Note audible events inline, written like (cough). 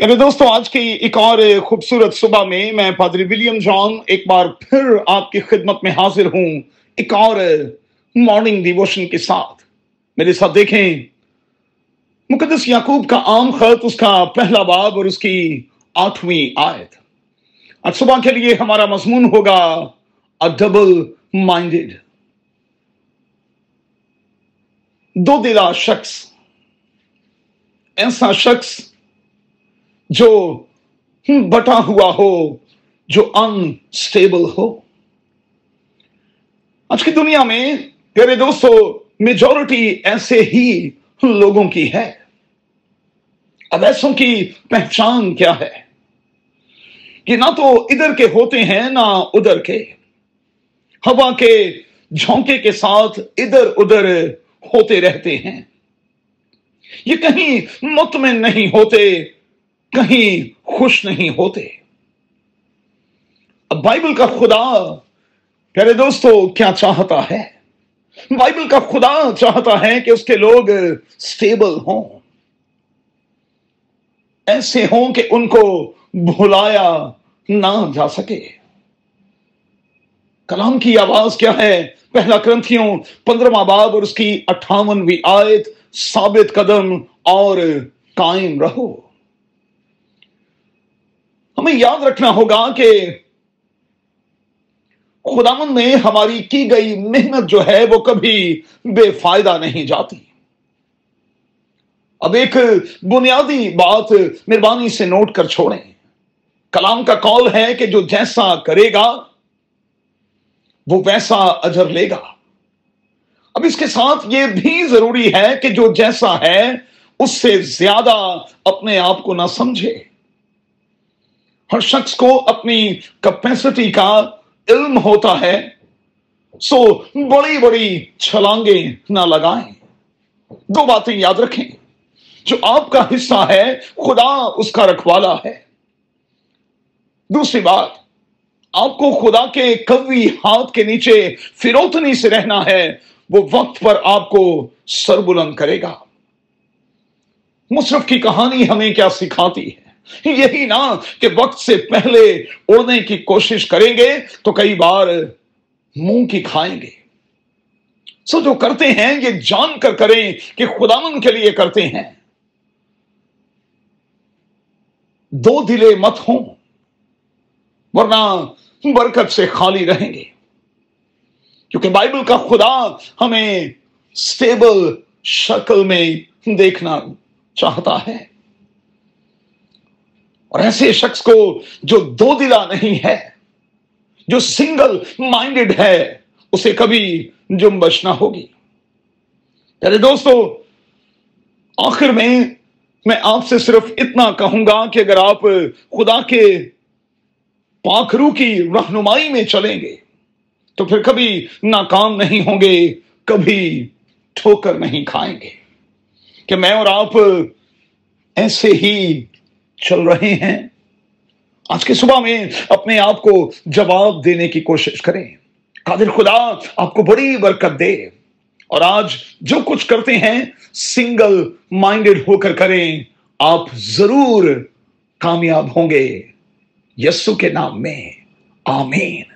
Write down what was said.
یعنی دوستو، آج کی ایک اور خوبصورت صبح میں میں پادری ولیم جان ایک بار پھر آپ کی خدمت میں حاضر ہوں۔ ایک اور مارننگ ڈیووشن کے ساتھ۔ میرے ساتھ دیکھیں۔ مقدس یعقوب کا عام خط، اس کا پہلا باب اور اس کی آٹھویں آیت۔ آج صبح کے لیے ہمارا مضمون ہوگا ڈبل مائنڈیڈ دو دلا شخص، ایسا شخص جو بٹا ہوا ہو، جو انسٹیبل ہو۔ آج کی دنیا میں پیارے دوستو میجورٹی ایسے ہی لوگوں کی ہے۔ اب ایسوں کی پہچان کیا ہے؟ کہ نہ تو ادھر کے ہوتے ہیں، نہ ادھر کے۔ ہوا کے جھونکے کے ساتھ ادھر ادھر ہوتے رہتے ہیں۔ یہ کہیں مطمئن نہیں ہوتے۔ کہیں خوش نہیں ہوتے۔ اب بائبل کا خدا پیارے دوستو کیا چاہتا ہے؟ بائبل کا خدا چاہتا ہے کہ اس کے لوگ سٹیبل ہوں۔ ایسے ہوں کہ ان کو بھلایا نہ جا سکے۔ کلام کی آواز کیا ہے؟ پہلا کرنتھیوں پندرہ باب اور اس کی اٹھاونویں آیت، ثابت قدم اور قائم رہو۔ ہمیں یاد رکھنا ہوگا کہ خداون میں ہماری کی گئی محنت جو ہے وہ کبھی بے فائدہ نہیں جاتی۔ اب ایک بنیادی بات مہربانی سے نوٹ کر چھوڑیں۔ کلام کا کال ہے کہ جو جیسا کرے گا، وہ ویسا اجر لے گا۔ اب اس کے ساتھ یہ بھی ضروری ہے کہ جو جیسا ہے، اس سے زیادہ اپنے آپ کو نہ سمجھے۔ ہر شخص کو اپنی کیپیسٹی کا علم ہوتا ہے، سو بڑی بڑی چھلانگیں نہ لگائیں۔ دو باتیں یاد رکھیں، جو آپ کا حصہ ہے، خدا اس کا رکھوالا ہے۔ دوسری بات، آپ کو خدا کے قوی ہاتھ کے نیچے فروتنی سے رہنا ہے، وہ وقت پر آپ کو سر بلند کرے گا۔ مصرف کی کہانی ہمیں کیا سکھاتی ہے؟ (laughs) یہی نہ کہ وقت سے پہلے اڑنے کی کوشش کریں گے تو کئی بار منہ کی کھائیں گے۔ سو جو کرتے ہیں یہ جان کر کریں کہ خدامن کے لیے کرتے ہیں۔ دو دلے مت ہوں، ورنہ برکت سے خالی رہیں گے۔ کیونکہ بائبل کا خدا ہمیں سٹیبل شکل میں دیکھنا چاہتا ہے۔ اور ایسے شخص کو جو دو دلا نہیں ہے، جو سنگل مائنڈڈ ہے، اسے کبھی جمبش نہ ہوگی۔ پہلے دوستو، آخر میں میں آپ سے صرف اتنا کہوں گا کہ اگر آپ خدا کے پاکرو کی رہنمائی میں چلیں گے، تو پھر کبھی ناکام نہیں ہوں گے، کبھی ٹھوکر نہیں کھائیں گے۔ کہ میں اور آپ ایسے ہی چل رہے ہیں۔ آج کے صبح میں اپنے آپ کو جواب دینے کی کوشش کریں۔ قادر خدا، آپ کو بڑی برکت دے۔ اور آج جو کچھ کرتے ہیں سنگل مائنڈڈ ہو کر کریں۔ آپ ضرور کامیاب ہوں گے۔ یسو کے نام میں۔ آمین۔